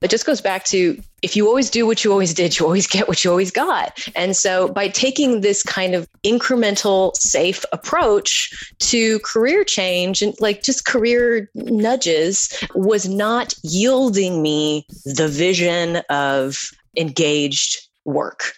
It just goes back to if you always do what you always did, you always get what you always got. And so by taking this kind of incremental, safe approach to career change and like just career nudges was not yielding me the vision of engaged work.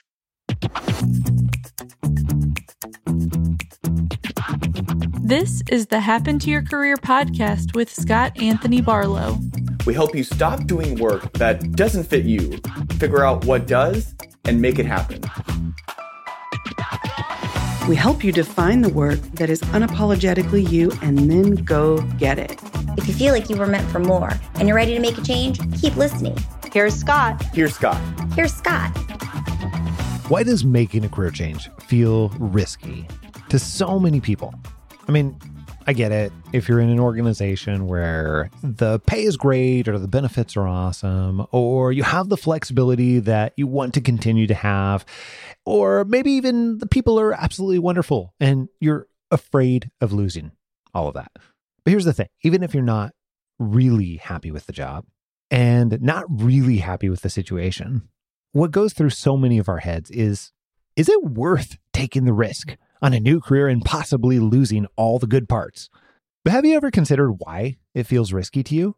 This is the Happen to Your Career podcast with Scott Anthony Barlow. We help you stop doing work that doesn't fit you, figure out what does, and make it happen. We help you define the work that is unapologetically you and then go get it. If you feel like you were meant for more and you're ready to make a change, keep listening. Here's Scott. Here's Scott. Here's Scott. Why does making a career change feel risky to so many people? I mean, I get it. If you're in an organization where the pay is great or the benefits are awesome, or you have the flexibility that you want to continue to have, or maybe even the people are absolutely wonderful and you're afraid of losing all of that. But here's the thing even if you're not really happy with the job and not really happy with the situation, what goes through so many of our heads is is it worth taking the risk on a new career and possibly losing all the good parts? But have you ever considered why it feels risky to you?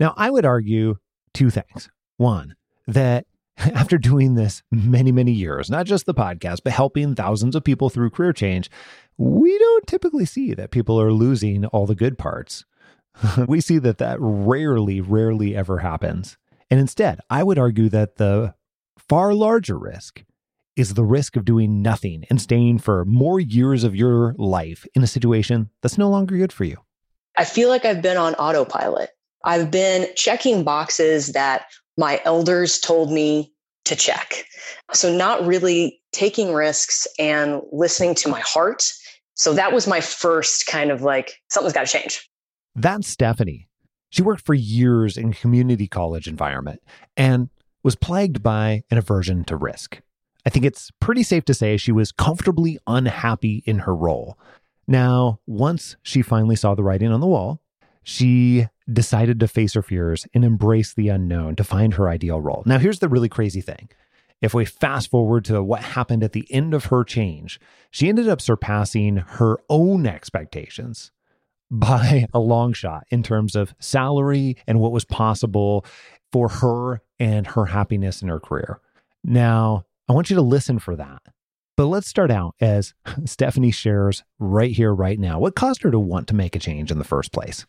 Now, I would argue two things. One, that after doing this many, many years, not just the podcast, but helping thousands of people through career change, we don't typically see that people are losing all the good parts. we see that that rarely, rarely ever happens. And instead, I would argue that the far larger risk is the risk of doing nothing and staying for more years of your life in a situation that's no longer good for you. I feel like I've been on autopilot. I've been checking boxes that my elders told me to check. So, not really taking risks and listening to my heart. So, that was my first kind of like, something's got to change. That's Stephanie. She worked for years in community college environment and was plagued by an aversion to risk. I think it's pretty safe to say she was comfortably unhappy in her role. Now, once she finally saw the writing on the wall, she decided to face her fears and embrace the unknown to find her ideal role. Now, here's the really crazy thing. If we fast forward to what happened at the end of her change, she ended up surpassing her own expectations by a long shot in terms of salary and what was possible for her and her happiness in her career. Now, I want you to listen for that. But let's start out as Stephanie shares right here, right now. What caused her to want to make a change in the first place?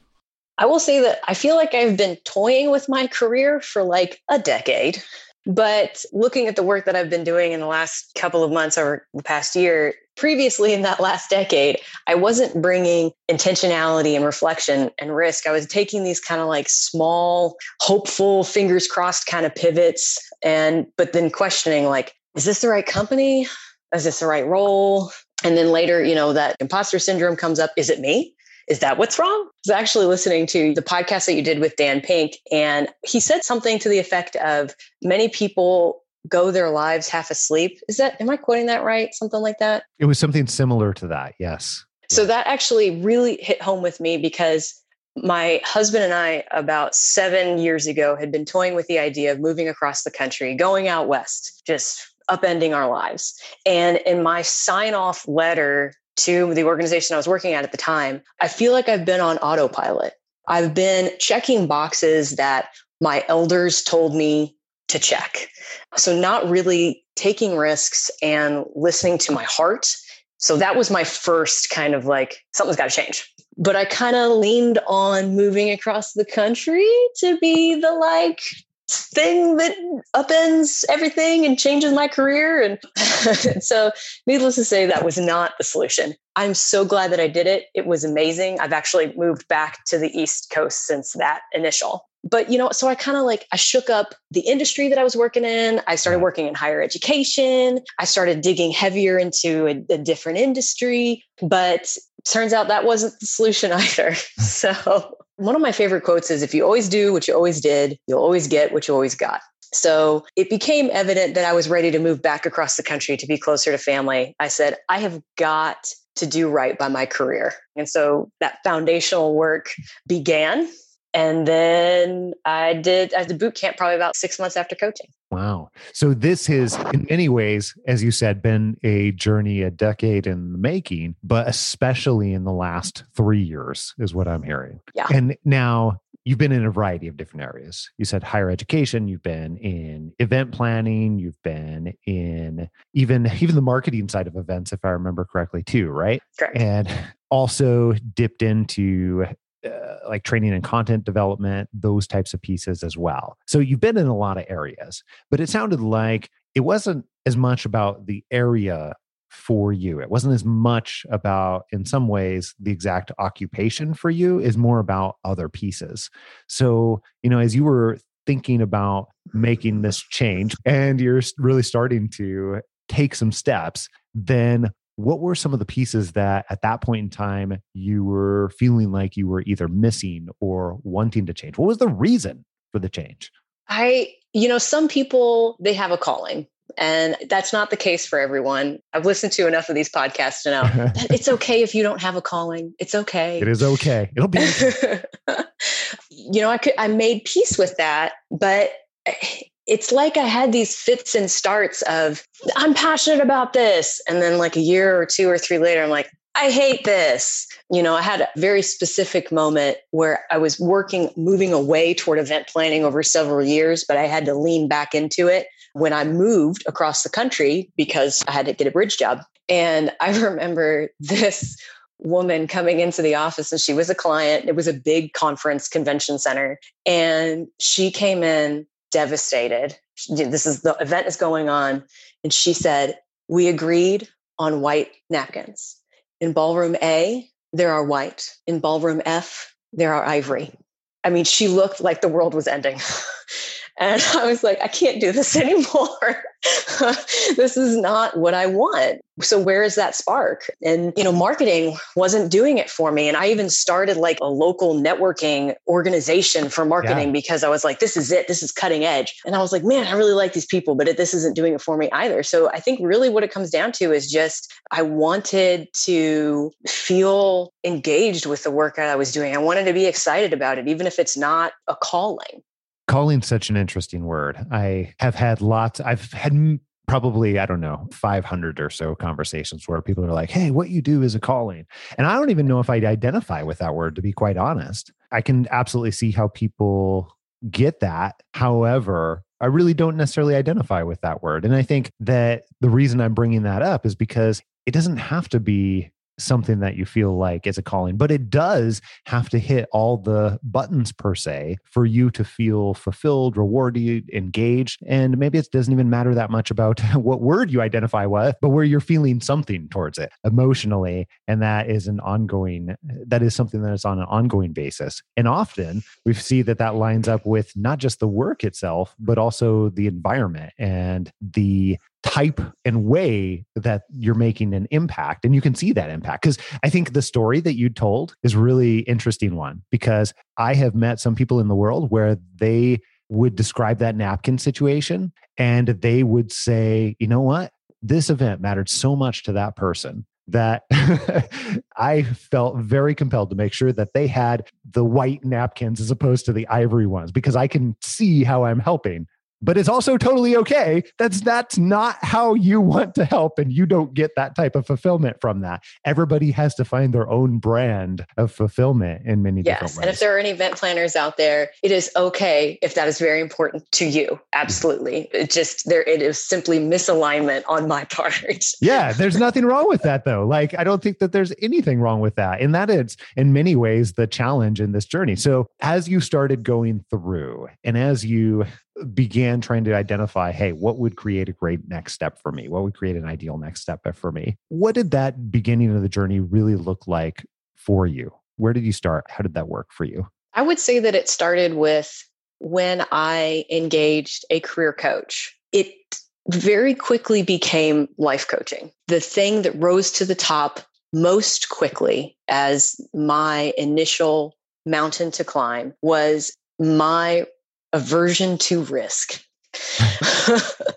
I will say that I feel like I've been toying with my career for like a decade. But looking at the work that I've been doing in the last couple of months over the past year, previously in that last decade, I wasn't bringing intentionality and reflection and risk. I was taking these kind of like small, hopeful, fingers crossed kind of pivots. And, but then questioning, like, is this the right company? Is this the right role? And then later, you know, that imposter syndrome comes up. Is it me? Is that what's wrong? I was actually listening to the podcast that you did with Dan Pink, and he said something to the effect of many people go their lives half asleep. Is that, am I quoting that right? Something like that? It was something similar to that. Yes. So that actually really hit home with me because my husband and I, about seven years ago, had been toying with the idea of moving across the country, going out west, just upending our lives. And in my sign off letter to the organization I was working at at the time, I feel like I've been on autopilot. I've been checking boxes that my elders told me to check. So, not really taking risks and listening to my heart. So, that was my first kind of like, something's got to change. But I kind of leaned on moving across the country to be the like, thing that upends everything and changes my career. And so, needless to say, that was not the solution. I'm so glad that I did it. It was amazing. I've actually moved back to the East Coast since that initial. But, you know, so I kind of like, I shook up the industry that I was working in. I started working in higher education. I started digging heavier into a, a different industry. But turns out that wasn't the solution either. So one of my favorite quotes is if you always do what you always did, you'll always get what you always got. So it became evident that I was ready to move back across the country to be closer to family. I said, I have got to do right by my career. And so that foundational work began. And then I did I did boot camp probably about six months after coaching. Wow. So this has, in many ways, as you said, been a journey, a decade in the making, but especially in the last three years, is what I'm hearing. Yeah. And now you've been in a variety of different areas. You said higher education, you've been in event planning, you've been in even even the marketing side of events, if I remember correctly, too, right? Correct. And also dipped into uh, like training and content development, those types of pieces as well. So you've been in a lot of areas, but it sounded like it wasn't as much about the area for you. It wasn't as much about, in some ways, the exact occupation for you, is more about other pieces. So, you know, as you were thinking about making this change and you're really starting to take some steps, then what were some of the pieces that at that point in time you were feeling like you were either missing or wanting to change? What was the reason for the change? I, you know, some people they have a calling. And that's not the case for everyone. I've listened to enough of these podcasts to know that it's okay if you don't have a calling. It's okay. It is okay. It'll be. you know, I could I made peace with that, but eh, it's like I had these fits and starts of I'm passionate about this, and then like a year or two or three later, I'm like, I hate this. You know, I had a very specific moment where I was working, moving away toward event planning over several years, but I had to lean back into it when I moved across the country because I had to get a bridge job. And I remember this woman coming into the office and she was a client. It was a big conference convention center. And she came in devastated. This is the event is going on. And she said, We agreed on white napkins. In ballroom A, there are white. In ballroom F, there are ivory. I mean, she looked like the world was ending. And I was like, I can't do this anymore. this is not what I want. So where is that spark? And, you know, marketing wasn't doing it for me. And I even started like a local networking organization for marketing yeah. because I was like, this is it. This is cutting edge. And I was like, man, I really like these people, but it, this isn't doing it for me either. So I think really what it comes down to is just I wanted to feel engaged with the work that I was doing. I wanted to be excited about it, even if it's not a calling. Calling such an interesting word. I have had lots, I've had probably, I don't know, 500 or so conversations where people are like, hey, what you do is a calling. And I don't even know if I'd identify with that word, to be quite honest. I can absolutely see how people get that. However, I really don't necessarily identify with that word. And I think that the reason I'm bringing that up is because it doesn't have to be something that you feel like is a calling, but it does have to hit all the buttons per se for you to feel fulfilled, rewarded, engaged. And maybe it doesn't even matter that much about what word you identify with, but where you're feeling something towards it emotionally. And that is an ongoing, that is something that is on an ongoing basis. And often we see that that lines up with not just the work itself, but also the environment and the type and way that you're making an impact and you can see that impact. Because i think the story that you told is really interesting one because i have met some people in the world where they would describe that napkin situation and they would say you know what? This event mattered so much to that person that I felt very compelled to make sure that they had the white napkins as opposed to the ivory ones because I can see how I'm helping but it's also totally okay. That's that's not how you want to help, and you don't get that type of fulfillment from that. Everybody has to find their own brand of fulfillment in many yes. different ways. And if there are any event planners out there, it is okay if that is very important to you. Absolutely. It just there it is simply misalignment on my part. yeah, there's nothing wrong with that though. Like I don't think that there's anything wrong with that. And that is in many ways the challenge in this journey. So as you started going through and as you began trying to identify hey what would create a great next step for me? What would create an ideal next step for me? What did that beginning of the journey really look like for you? Where did you start? How did that work for you? I would say that it started with when i engaged a career coach. It very quickly became life coaching. The thing that rose to the top most quickly as my initial mountain to climb was my aversion to risk.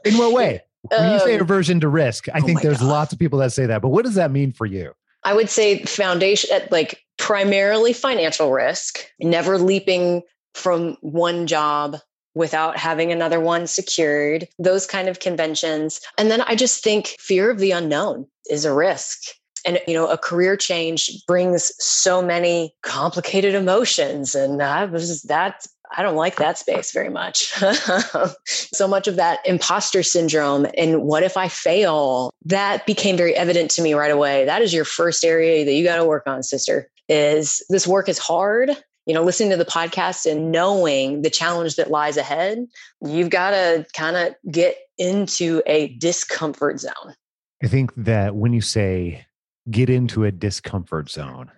In what way? When you say Um, aversion to risk, I oh think there's God. lots of people that say that. But what does that mean for you? I would say foundation, uh, like primarily financial risk, never leaping from one job without having another one secured, those kind of conventions. And then I just think fear of the unknown is a risk. And, you know, a career change brings so many complicated emotions. And I was that I don't like that space very much. so much of that imposter syndrome and what if I fail, that became very evident to me right away. That is your first area that you got to work on, sister. Is this work is hard you know, listening to the podcast and knowing the challenge that lies ahead, you've got to kind of get into a discomfort zone. I think that when you say get into a discomfort zone,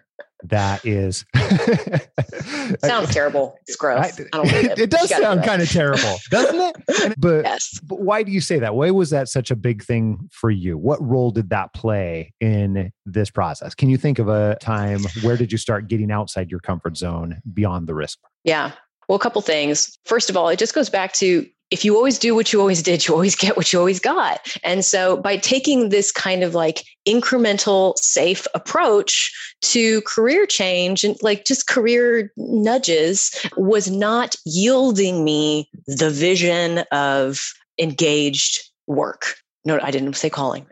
that is sounds terrible. It's gross. I, I don't it. it does sound kind of terrible, doesn't it? But, yes. but why do you say that? Why was that such a big thing for you? What role did that play in this process? Can you think of a time where did you start getting outside your comfort zone beyond the risk? Yeah. Well, a couple things. First of all, it just goes back to if you always do what you always did, you always get what you always got. And so by taking this kind of like incremental, safe approach to career change and like just career nudges was not yielding me the vision of engaged work. No, I didn't say calling.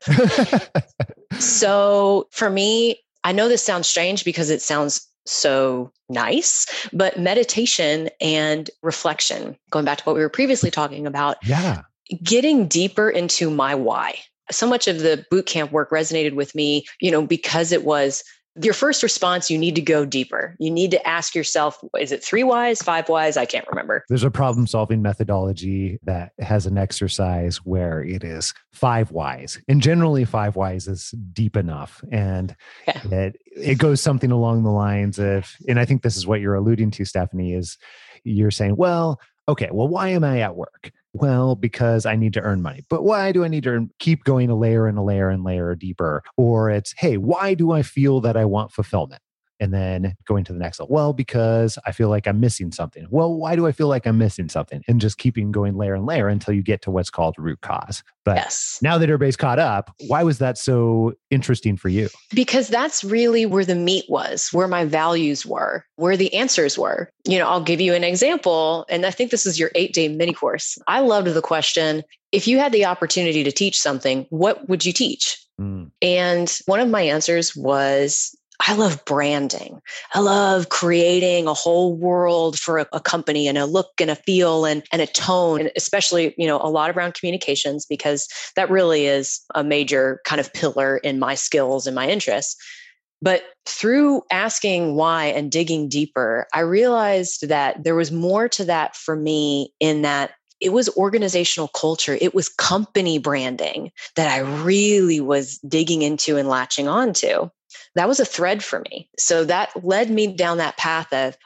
so for me, I know this sounds strange because it sounds so nice. But meditation and reflection, going back to what we were previously talking about, yeah, getting deeper into my why. So much of the boot camp work resonated with me, you know, because it was your first response, you need to go deeper. You need to ask yourself, is it three whys, five whys? I can't remember. There's a problem solving methodology that has an exercise where it is five whys. And generally, five whys is deep enough. And yeah. it, it goes something along the lines of, and I think this is what you're alluding to, Stephanie, is you're saying, well, okay, well, why am I at work? Well, because I need to earn money. But why do I need to earn, keep going a layer and a layer and layer deeper? Or it's, hey, why do I feel that I want fulfillment? And then going to the next level. Well, because I feel like I'm missing something. Well, why do I feel like I'm missing something? And just keeping going layer and layer until you get to what's called root cause. But yes. now that everybody's caught up, why was that so interesting for you? Because that's really where the meat was, where my values were, where the answers were. You know, I'll give you an example. And I think this is your eight day mini course. I loved the question if you had the opportunity to teach something, what would you teach? Mm. And one of my answers was I love branding. I love creating a whole world for a, a, company and a look and a feel and, and a tone, and especially, you know, a lot around communications, because that really is a major kind of pillar in my skills and my interests. But through asking why and digging deeper, I realized that there was more to that for me in that it was organizational culture, it was company branding that I really was digging into and latching onto that was a thread for me. So that led me down that path of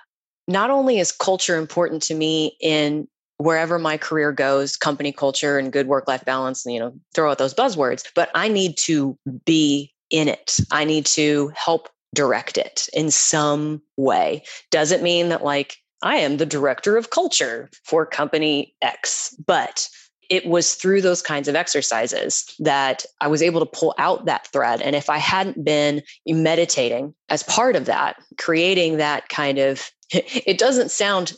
not only is culture important to me in wherever my career goes, company culture and good work life balance, and, you know, throw out those buzzwords, but I need to be in it. I need to help direct it in some way. Doesn't mean that like I am the director of culture for company X, but it was through those kinds of exercises that I was able to pull out that thread. And if I hadn't been meditating as part of that, creating that kind of, it doesn't sound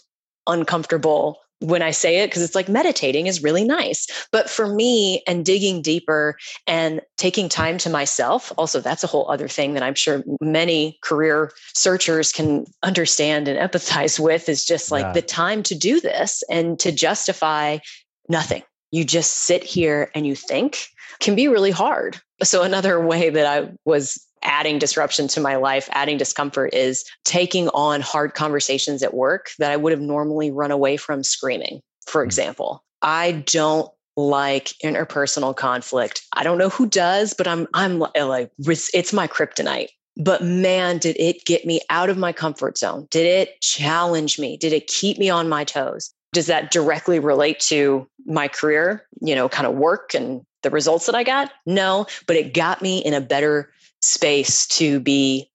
uncomfortable when I say it because it's like meditating is really nice. But for me and digging deeper and taking time to myself, also, that's a whole other thing that I'm sure many career searchers can understand and empathize with is just like yeah. the time to do this and to justify nothing you just sit here and you think can be really hard. So, another way that I was adding disruption to my life, adding discomfort is taking on hard conversations at work that I would have normally run away from screaming. For mm. example, I don't like interpersonal conflict. I don't know who does, but I'm I'm like it's my kryptonite. But man, did it get me out of my comfort zone? Did it challenge me? Did it keep me on my toes? Does that directly relate to my career, you know, kind of work and the results that I got? No, but it got me in a better space to be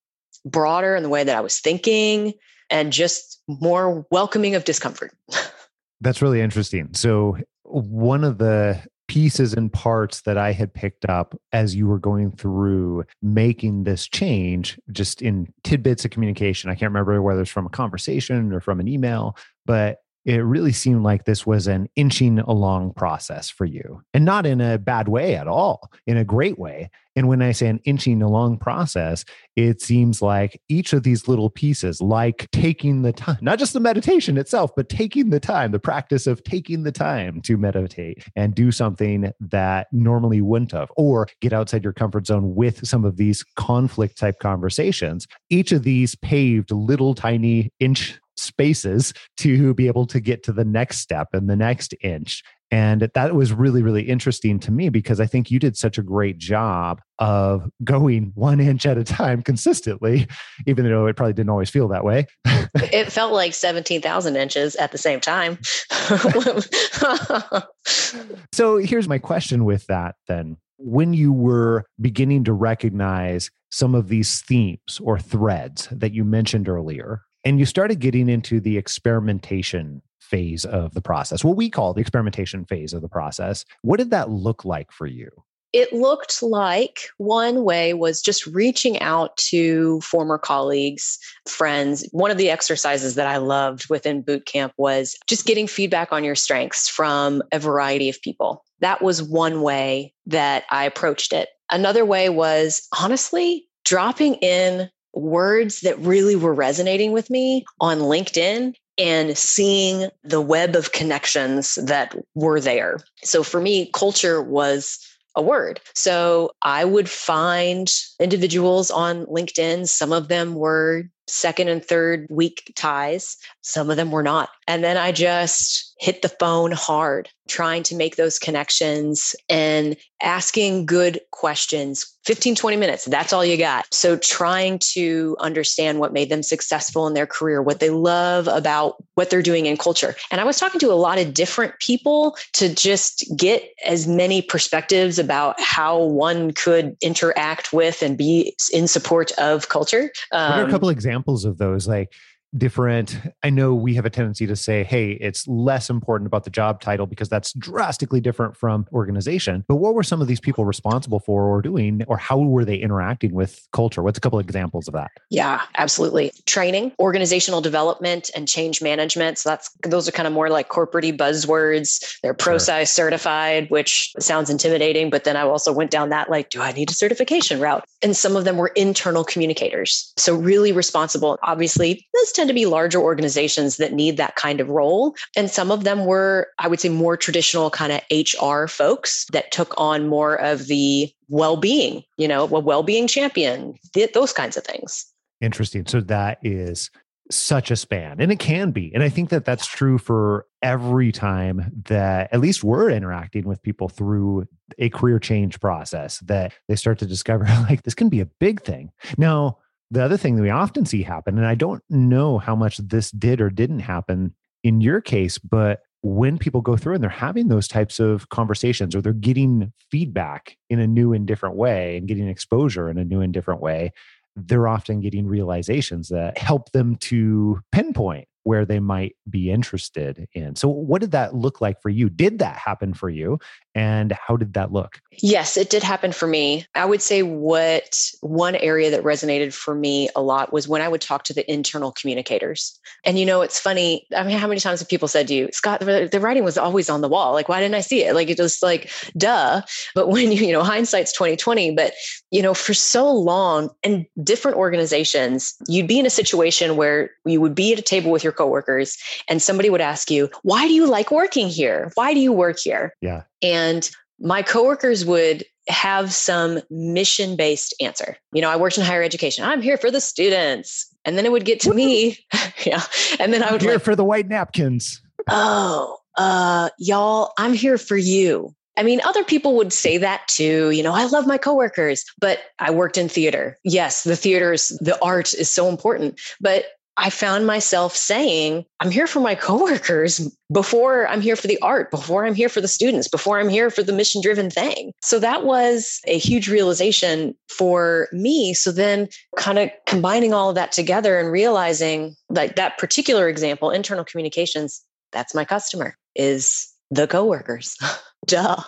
broader in the way that I was thinking and just more welcoming of discomfort. That's really interesting. So, one of the pieces and parts that I had picked up as you were going through making this change, just in tidbits of communication. I can't remember whether it's from a conversation or from an email, but it really seemed like this was an inching along process for you and not in a bad way at all, in a great way. And when I say an inching along process, it seems like each of these little pieces, like taking the time, not just the meditation itself, but taking the time, the practice of taking the time to meditate and do something that normally wouldn't have, or get outside your comfort zone with some of these conflict type conversations. Each of these paved little tiny inch spaces to be able to get to the next step and the next inch. And that was really, really interesting to me because I think you did such a great job of going one inch at a time consistently, even though it probably didn't always feel that way. it felt like 17,000 inches at the same time. so here's my question with that then. When you were beginning to recognize some of these themes or threads that you mentioned earlier, and you started getting into the experimentation phase of the process, what we call the experimentation phase of the process. What did that look like for you? It looked like one way was just reaching out to former colleagues, friends. One of the exercises that I loved within boot camp was just getting feedback on your strengths from a variety of people. That was one way that I approached it. Another way was honestly dropping in words that really were resonating with me on LinkedIn and seeing the web of connections that were there. So for me, culture was a word. So I would find individuals on LinkedIn. Some of them were second and third weak ties, some of them were not. And then I just hit the phone hard, trying to make those connections and asking good questions 15, 20 minutes. That's all you got. So trying to understand what made them successful in their career, what they love about what they're doing in culture. And I was talking to a lot of different people to just get as many perspectives about how one could interact with and be in support of culture. Um, what are a um, couple examples of those? Like, different. I know we have a tendency to say hey it's less important about the job title because that's drastically different from organization. But what were some of these people responsible for or doing or how were they interacting with culture? What's a couple of examples of that? Yeah absolutely. Training organizational development and change management. So that's those are kind of more like corporate buzzwords. They're ProSci sure. certified which sounds intimidating but then i also went down that like do i need a certification route? And some of them were internal communicators. So really responsible. Obviously this tend to be larger organizations that need that kind of role. And some of them were, I would say, more traditional kind of HR folks that took on more of the well being, you know, a well being champion, those kinds of things. Interesting. So that is such a span and it can be and i think that that's true for every time that at least we're interacting with people through a career change process that they start to discover like this can be a big thing now the other thing that we often see happen, and I don't know how much this did or didn't happen in your case, but when people go through and they're having those types of conversations or they're getting feedback in a new and different way and getting exposure in a new and different way, they're often getting realizations that help them to pinpoint where they might be interested in. So, what did that look like for you? Did that happen for you? And how did that look? Yes, it did happen for me. I would say what one area that resonated for me a lot was when I would talk to the internal communicators. And you know, it's funny. I mean, how many times have people said to you, Scott, the, writing was always on the wall? Like, why didn't I see it? Like, it was like, duh. But when you, you know, hindsight's 2020, but you know, for so long in different organizations, you'd be in a situation where you would be at a table with your coworkers and somebody would ask you, why do you like working here? Why do you work here? Yeah. And my coworkers would have some mission based answer. You know, I worked in higher education. I'm here for the students. And then it would get to me. yeah. And then I would I'm here like, for the white napkins. oh, uh, y'all, I'm here for you. I mean, other people would say that too. You know, I love my coworkers, but I worked in theater. Yes, the theaters, the art is so important. But I found myself saying, I'm here for my coworkers before I'm here for the art, before I'm here for the students, before I'm here for the mission driven thing. So that was a huge realization for me. So then, kind of combining all of that together and realizing like that particular example, internal communications, that's my customer, is the coworkers. Duh.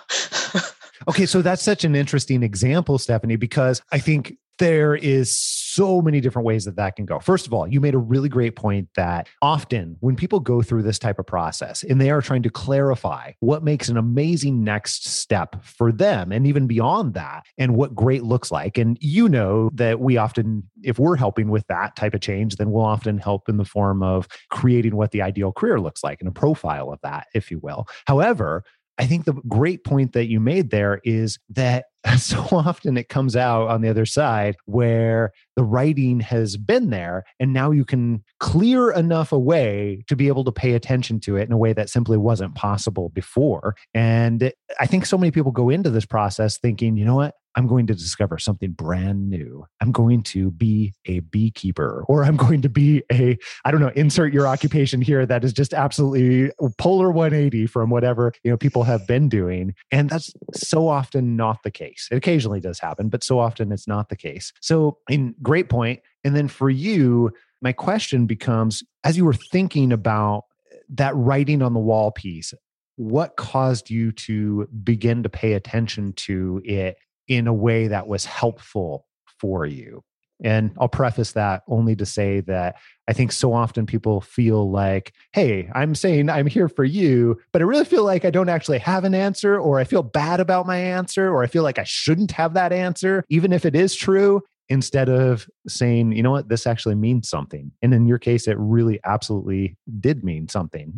okay, so that's such an interesting example, Stephanie, because I think there is so many different ways that that can go. First of all, you made a really great point that often when people go through this type of process and they are trying to clarify what makes an amazing next step for them and even beyond that and what great looks like. And you know that we often, if we're helping with that type of change, then we'll often help in the form of creating what the ideal career looks like and a profile of that, if you will. However, I think the great point that you made there is that so often it comes out on the other side where the writing has been there and now you can clear enough away to be able to pay attention to it in a way that simply wasn't possible before and i think so many people go into this process thinking you know what I'm going to discover something brand new. I'm going to be a beekeeper or I'm going to be a, I don't know, insert your occupation here that is just absolutely polar 180 from whatever, you know, people have been doing. And that's so often not the case. It occasionally does happen, but so often it's not the case. So, in great point. And then for you, my question becomes as you were thinking about that writing on the wall piece, what caused you to begin to pay attention to it in a way that was helpful for you. And I'll preface that only to say that I think so often people feel like, hey, I'm saying I'm here for you, but I really feel like I don't actually have an answer, or I feel bad about my answer, or I feel like I shouldn't have that answer, even if it is true, instead of saying, you know what, this actually means something. And in your case, it really absolutely did mean something,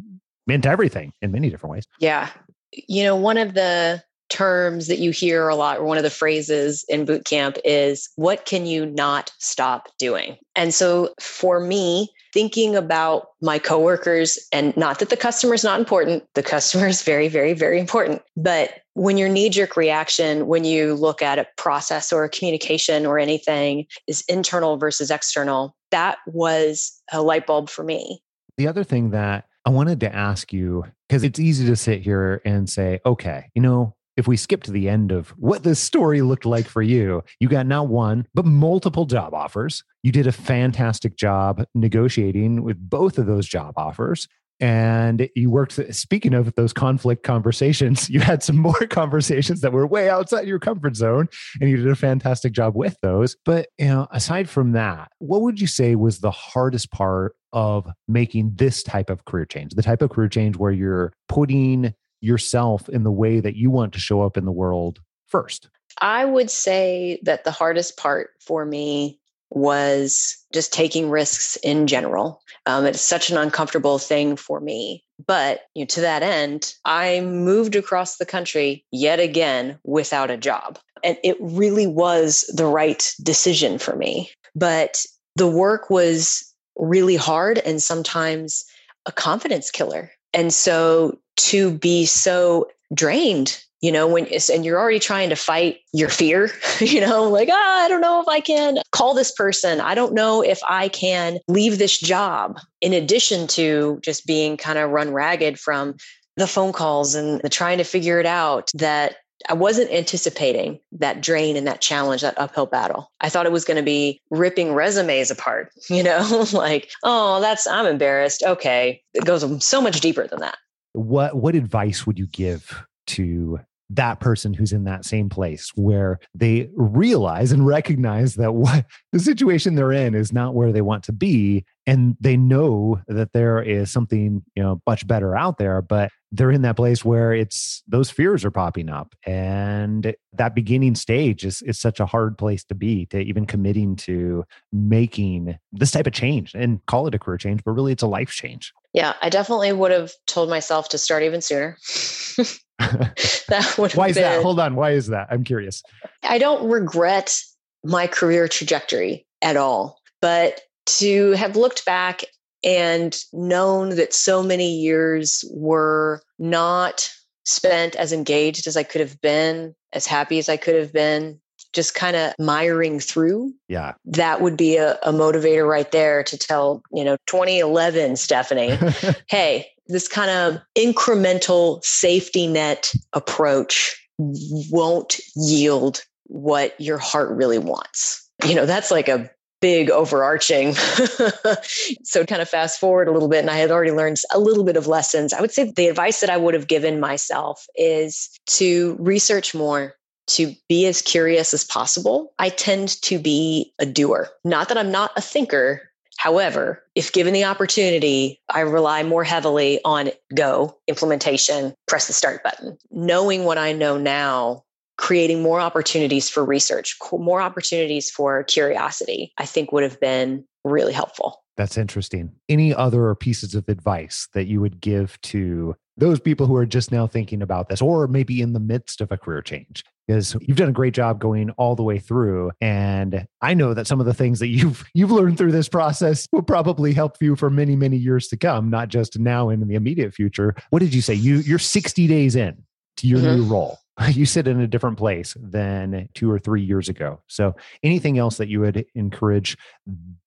meant everything in many different ways. Yeah. You know, one of the terms that you hear a lot, or one of the phrases in boot camp is, What can you not stop doing? And so for me, thinking about my coworkers, and not that the customer is not important, the customer is very, very, very important. But when your knee jerk reaction, when you look at a process or a communication or anything is internal versus external, that was a light bulb for me. The other thing that I wanted to ask you, because it's easy to sit here and say, okay, you know, if we skip to the end of what this story looked like for you, you got not one, but multiple job offers. You did a fantastic job negotiating with both of those job offers. And you worked, speaking of those conflict conversations, you had some more conversations that were way outside your comfort zone, and you did a fantastic job with those. But, you know, aside from that, what would you say was the hardest part of making this type of career change, the type of career change where you're putting yourself in the way that you want to show up in the world first? I would say that the hardest part for me was just taking risks in general. Um, it's such an uncomfortable thing for me. But you know, to that end, I moved across the country yet again without a job. And it really was the right decision for me. But the work was really hard and sometimes a confidence killer. And so to be so drained you know when it's and you're already trying to fight your fear you know like oh, i don't know if i can call this person. I don't know if i can leave this job. In addition to just being kind of run ragged from the phone calls and the trying to figure it out that I wasn't anticipating that drain and that challenge, that uphill battle. I thought it was going to be ripping resumes apart, you know, like, oh, that's, I'm embarrassed. Okay. It goes so much deeper than that what what advice would you give to that person who's in that same place where they realize and recognize that what the situation they're in is not where they want to be and they know that there is something you know much better out there but they're in that place where it's those fears are popping up and that beginning stage is, is such a hard place to be to even committing to making this type of change and call it a career change but really it's a life change. Yeah i definitely would have told myself to start even sooner that would why is been, that hold on. Why is that? I'm curious. I don't regret my career trajectory at all but to have looked back and known that so many years were not spent as engaged as I could have been, as happy as I could have been, just kind of miring through. Yeah. That would be a, a motivator right there to tell, you know, 2011, Stephanie, hey, this kind of incremental safety net approach won't yield what your heart really wants. You know, that's like a big overarching. so kind of fast forward a little bit, and I had already learned a little bit of lessons. I would say the advice that I would have given myself is to research more, to be as curious as possible. I tend to be a doer. Not that I'm not a thinker. However, if given the opportunity, I rely more heavily on go, implementation, press the start button. Knowing what I know now, creating more opportunities for research, more opportunities for curiosity, I think would have been really helpful. That's interesting. Any other pieces of advice that you would give to those people who are just now thinking about this or maybe in the midst of a career change? Because you've done a great job going all the way through and I know that some of the things that you've you've learned through this process will probably help you for many many years to come, not just now and in the immediate future. What did you say? You you're 60 days in to your mm-hmm. new role. you sit in a different place than two or three years ago. So, anything else that you would encourage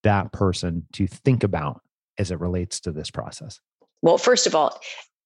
that person to think about as it relates to this process? Well, first of all,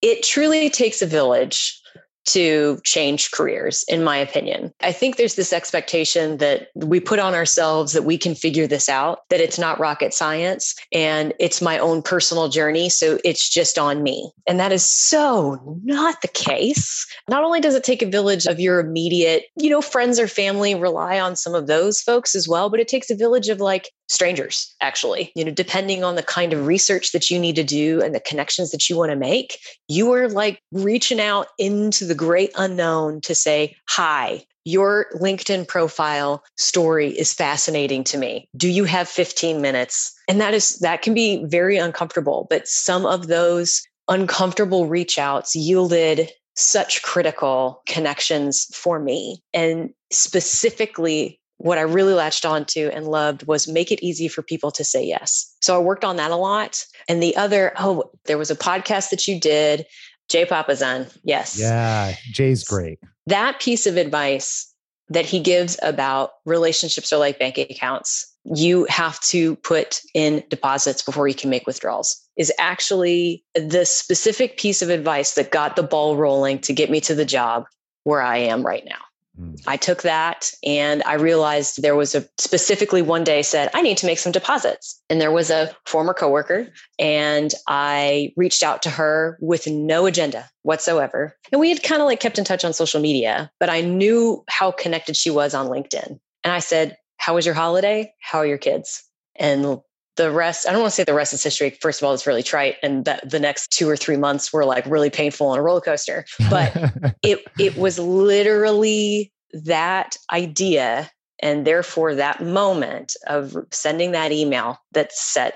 it truly takes a village to change careers, in my opinion. I think there's this expectation that we put on ourselves that we can figure this out, that it's not rocket science and it's my own personal journey. So it's just on me. And that is so not the case. Not only does it take a village of your immediate, you know, friends or family, rely on some of those folks as well, but it takes a village of like strangers actually. You know depending on the kind of research that you need to do and the connections that you want to make you are like reaching out into the great unknown to say hi your linkedin profile story is fascinating to me. Do you have 15 minutes? And that is that can be very uncomfortable but some of those uncomfortable reach outs yielded such critical connections for me. And specifically what I really latched onto and loved was make it easy for people to say yes. So I worked on that a lot. And the other, oh, there was a podcast that you did, Jay Papasan. Yes. Yeah, Jay's great. That piece of advice that he gives about relationships are like bank accounts. You have to put in deposits before you can make withdrawals is actually the specific piece of advice that got the ball rolling to get me to the job where I am right now. Mm. I took that and I realized there was a specifically one day said, I need to make some deposits. And there was a former coworker and I reached out to her with no agenda whatsoever. And we had kind of like kept in touch on social media, but I knew how connected she was on LinkedIn. And I said, How was your holiday? How are your kids? And the rest, I don't want to say the rest is history. First of all, it's really trite. And that the next two or three months were like really painful on a roller coaster. But it it was literally that idea and therefore that moment of sending that email that set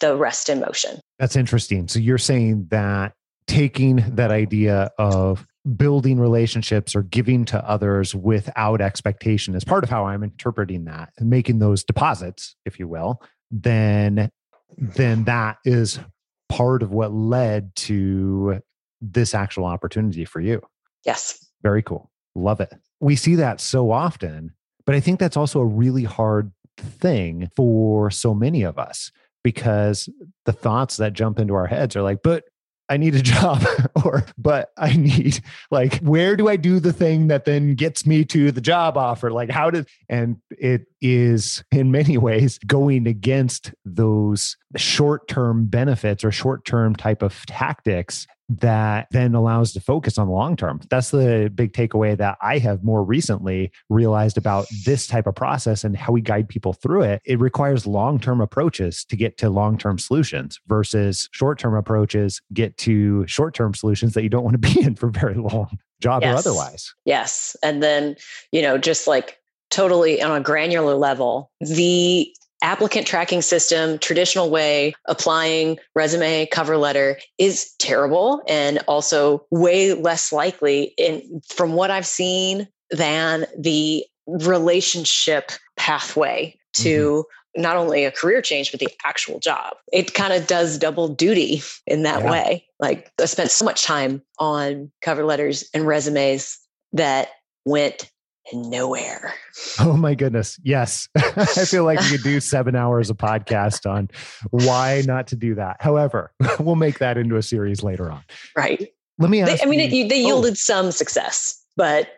the rest in motion. That's interesting. So you're saying that taking that idea of building relationships or giving to others without expectation is part of how I'm interpreting that and making those deposits, if you will, then then that is part of what led to this actual opportunity for you. Yes. Very cool. Love it. We see that so often, but I think that's also a really hard thing for so many of us because the thoughts that jump into our heads are like, but I need a job or but I need like where do I do the thing that then gets me to the job offer? Like how did and it is in many ways going against those short-term benefits or short-term type of tactics that then allows to focus on the long term. That's the big takeaway that I have more recently realized about this type of process and how we guide people through it. It requires long term approaches to get to long term solutions versus short term approaches get to short term solutions that you don't want to be in for very long, job yes. or otherwise. Yes. And then, you know, just like totally on a granular level, the applicant tracking system, traditional way, applying resume, cover letter is terrible and also way less likely in from what I've seen than the relationship pathway to mm-hmm. not only a career change but the actual job. It kind of does double duty in that yeah. way. Like I spent so much time on cover letters and resumes that went nowhere. Oh my goodness. Yes. I feel like we could do seven hours of podcast on why not to do that. However, we'll make that into a series later on. Right. Let me ask they, I mean, you, it, they yielded oh. some success, but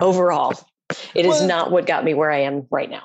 overall, it well, is not what got me where I am right now.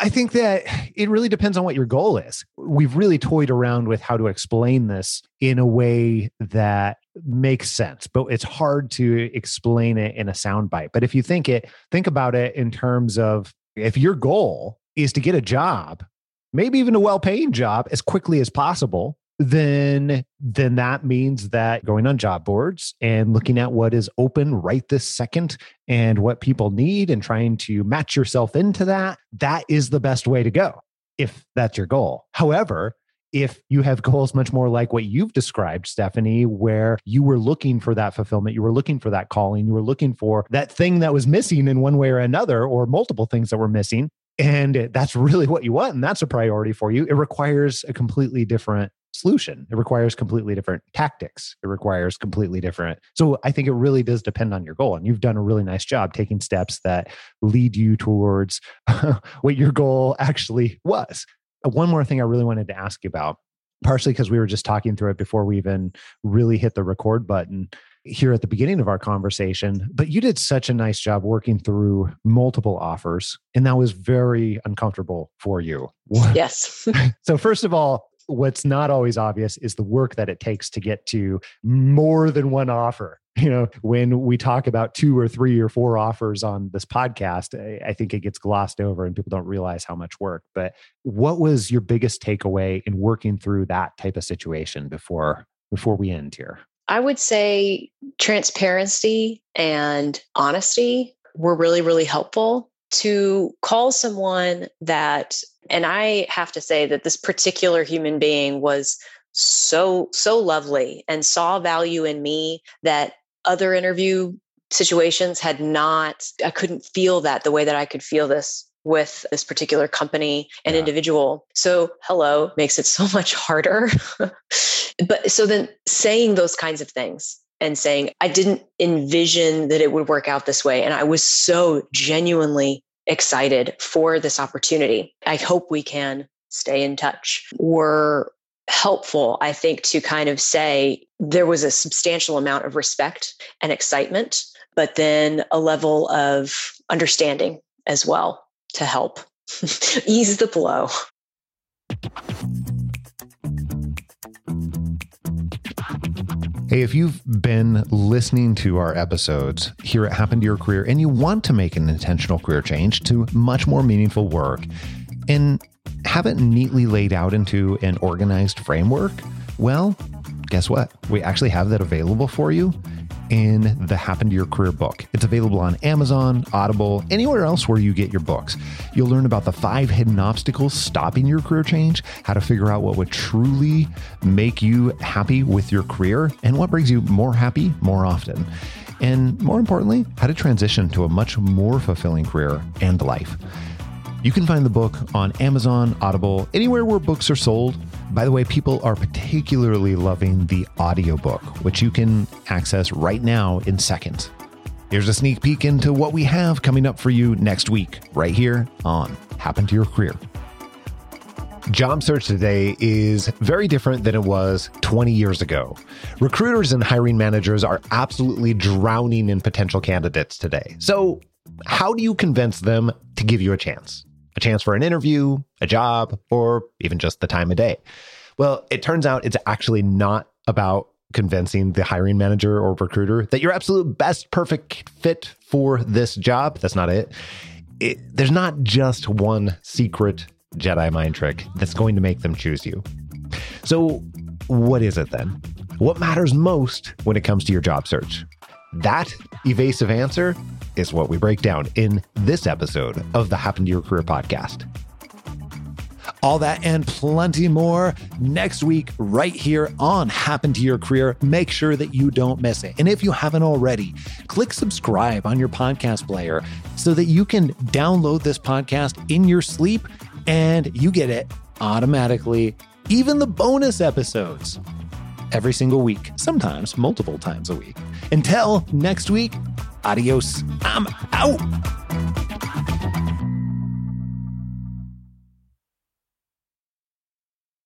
I think that it really depends on what your goal is. We've really toyed around with how to explain this in a way that makes sense, but it's hard to explain it in a soundbite. But if you think it, think about it in terms of if your goal is to get a job, maybe even a well-paying job as quickly as possible, then then that means that going on job boards and looking at what is open right this second and what people need and trying to match yourself into that that is the best way to go if that's your goal however if you have goals much more like what you've described, Stephanie, where you were looking for that fulfillment, you were looking for that calling, you were looking for that thing that was missing in one way or another, or multiple things that were missing. And that's really what you want. And that's a priority for you. It requires a completely different solution. It requires completely different tactics. It requires completely different. So I think it really does depend on your goal. And you've done a really nice job taking steps that lead you towards what your goal actually was. Uh, one more thing I really wanted to ask you about, partially because we were just talking through it before we even really hit the record button here at the beginning of our conversation, but you did such a nice job working through multiple offers, and that was very uncomfortable for you. Yes. so, first of all, what's not always obvious is the work that it takes to get to more than one offer. You know when we talk about two or three or four offers on this podcast I, I, think it gets glossed over and people don't realize how much work. But what was your biggest takeaway in working through that type of situation before before we end here? I would say transparency and honesty were really really helpful to call someone that and I have to say that this particular human being was so, so lovely and saw value in me that other interview situations had not, I couldn't feel that the way that I could feel this with this particular company and yeah. individual. So, hello makes it so much harder. but so then saying those kinds of things and saying, I didn't envision that it would work out this way. And I was so genuinely excited for this opportunity. I hope we can stay in touch. Were helpful, I think, to kind of say there was a substantial amount of respect and excitement, but then a level of understanding as well to help ease the blow. Hey, if you've been listening to our episodes here at Happen to Your Career and you want to make an intentional career change to much more meaningful work and have it neatly laid out into an organized framework, well, guess what? We actually have that available for you in the Happen to Your Career book. It's available on Amazon, Audible, anywhere else where you get your books. You'll learn about the five hidden obstacles stopping your career change, how to figure out what would truly make you happy with your career, and what brings you more happy more often. And more importantly, how to transition to a much more fulfilling career and life. You can find the book on Amazon, Audible, anywhere where books are sold. By the way, people are particularly loving the audiobook, which you can access right now in seconds. Here's a sneak peek into what we have coming up for you next week, right here on Happen to Your Career. Job search today is very different than it was 20 years ago. Recruiters and hiring managers are absolutely drowning in potential candidates today. So, how do you convince them to give you a chance? A chance for an interview, a job, or even just the time of day. Well, it turns out it's actually not about convincing the hiring manager or recruiter that you're absolute best perfect fit for this job. That's not it. it. There's not just one secret Jedi mind trick that's going to make them choose you. So, what is it then? What matters most when it comes to your job search? That evasive answer is what we break down in this episode of the Happen to Your Career podcast. All that and plenty more next week, right here on Happen to Your Career. Make sure that you don't miss it. And if you haven't already, click subscribe on your podcast player so that you can download this podcast in your sleep and you get it automatically, even the bonus episodes every single week, sometimes multiple times a week. Until next week, adios. I'm out.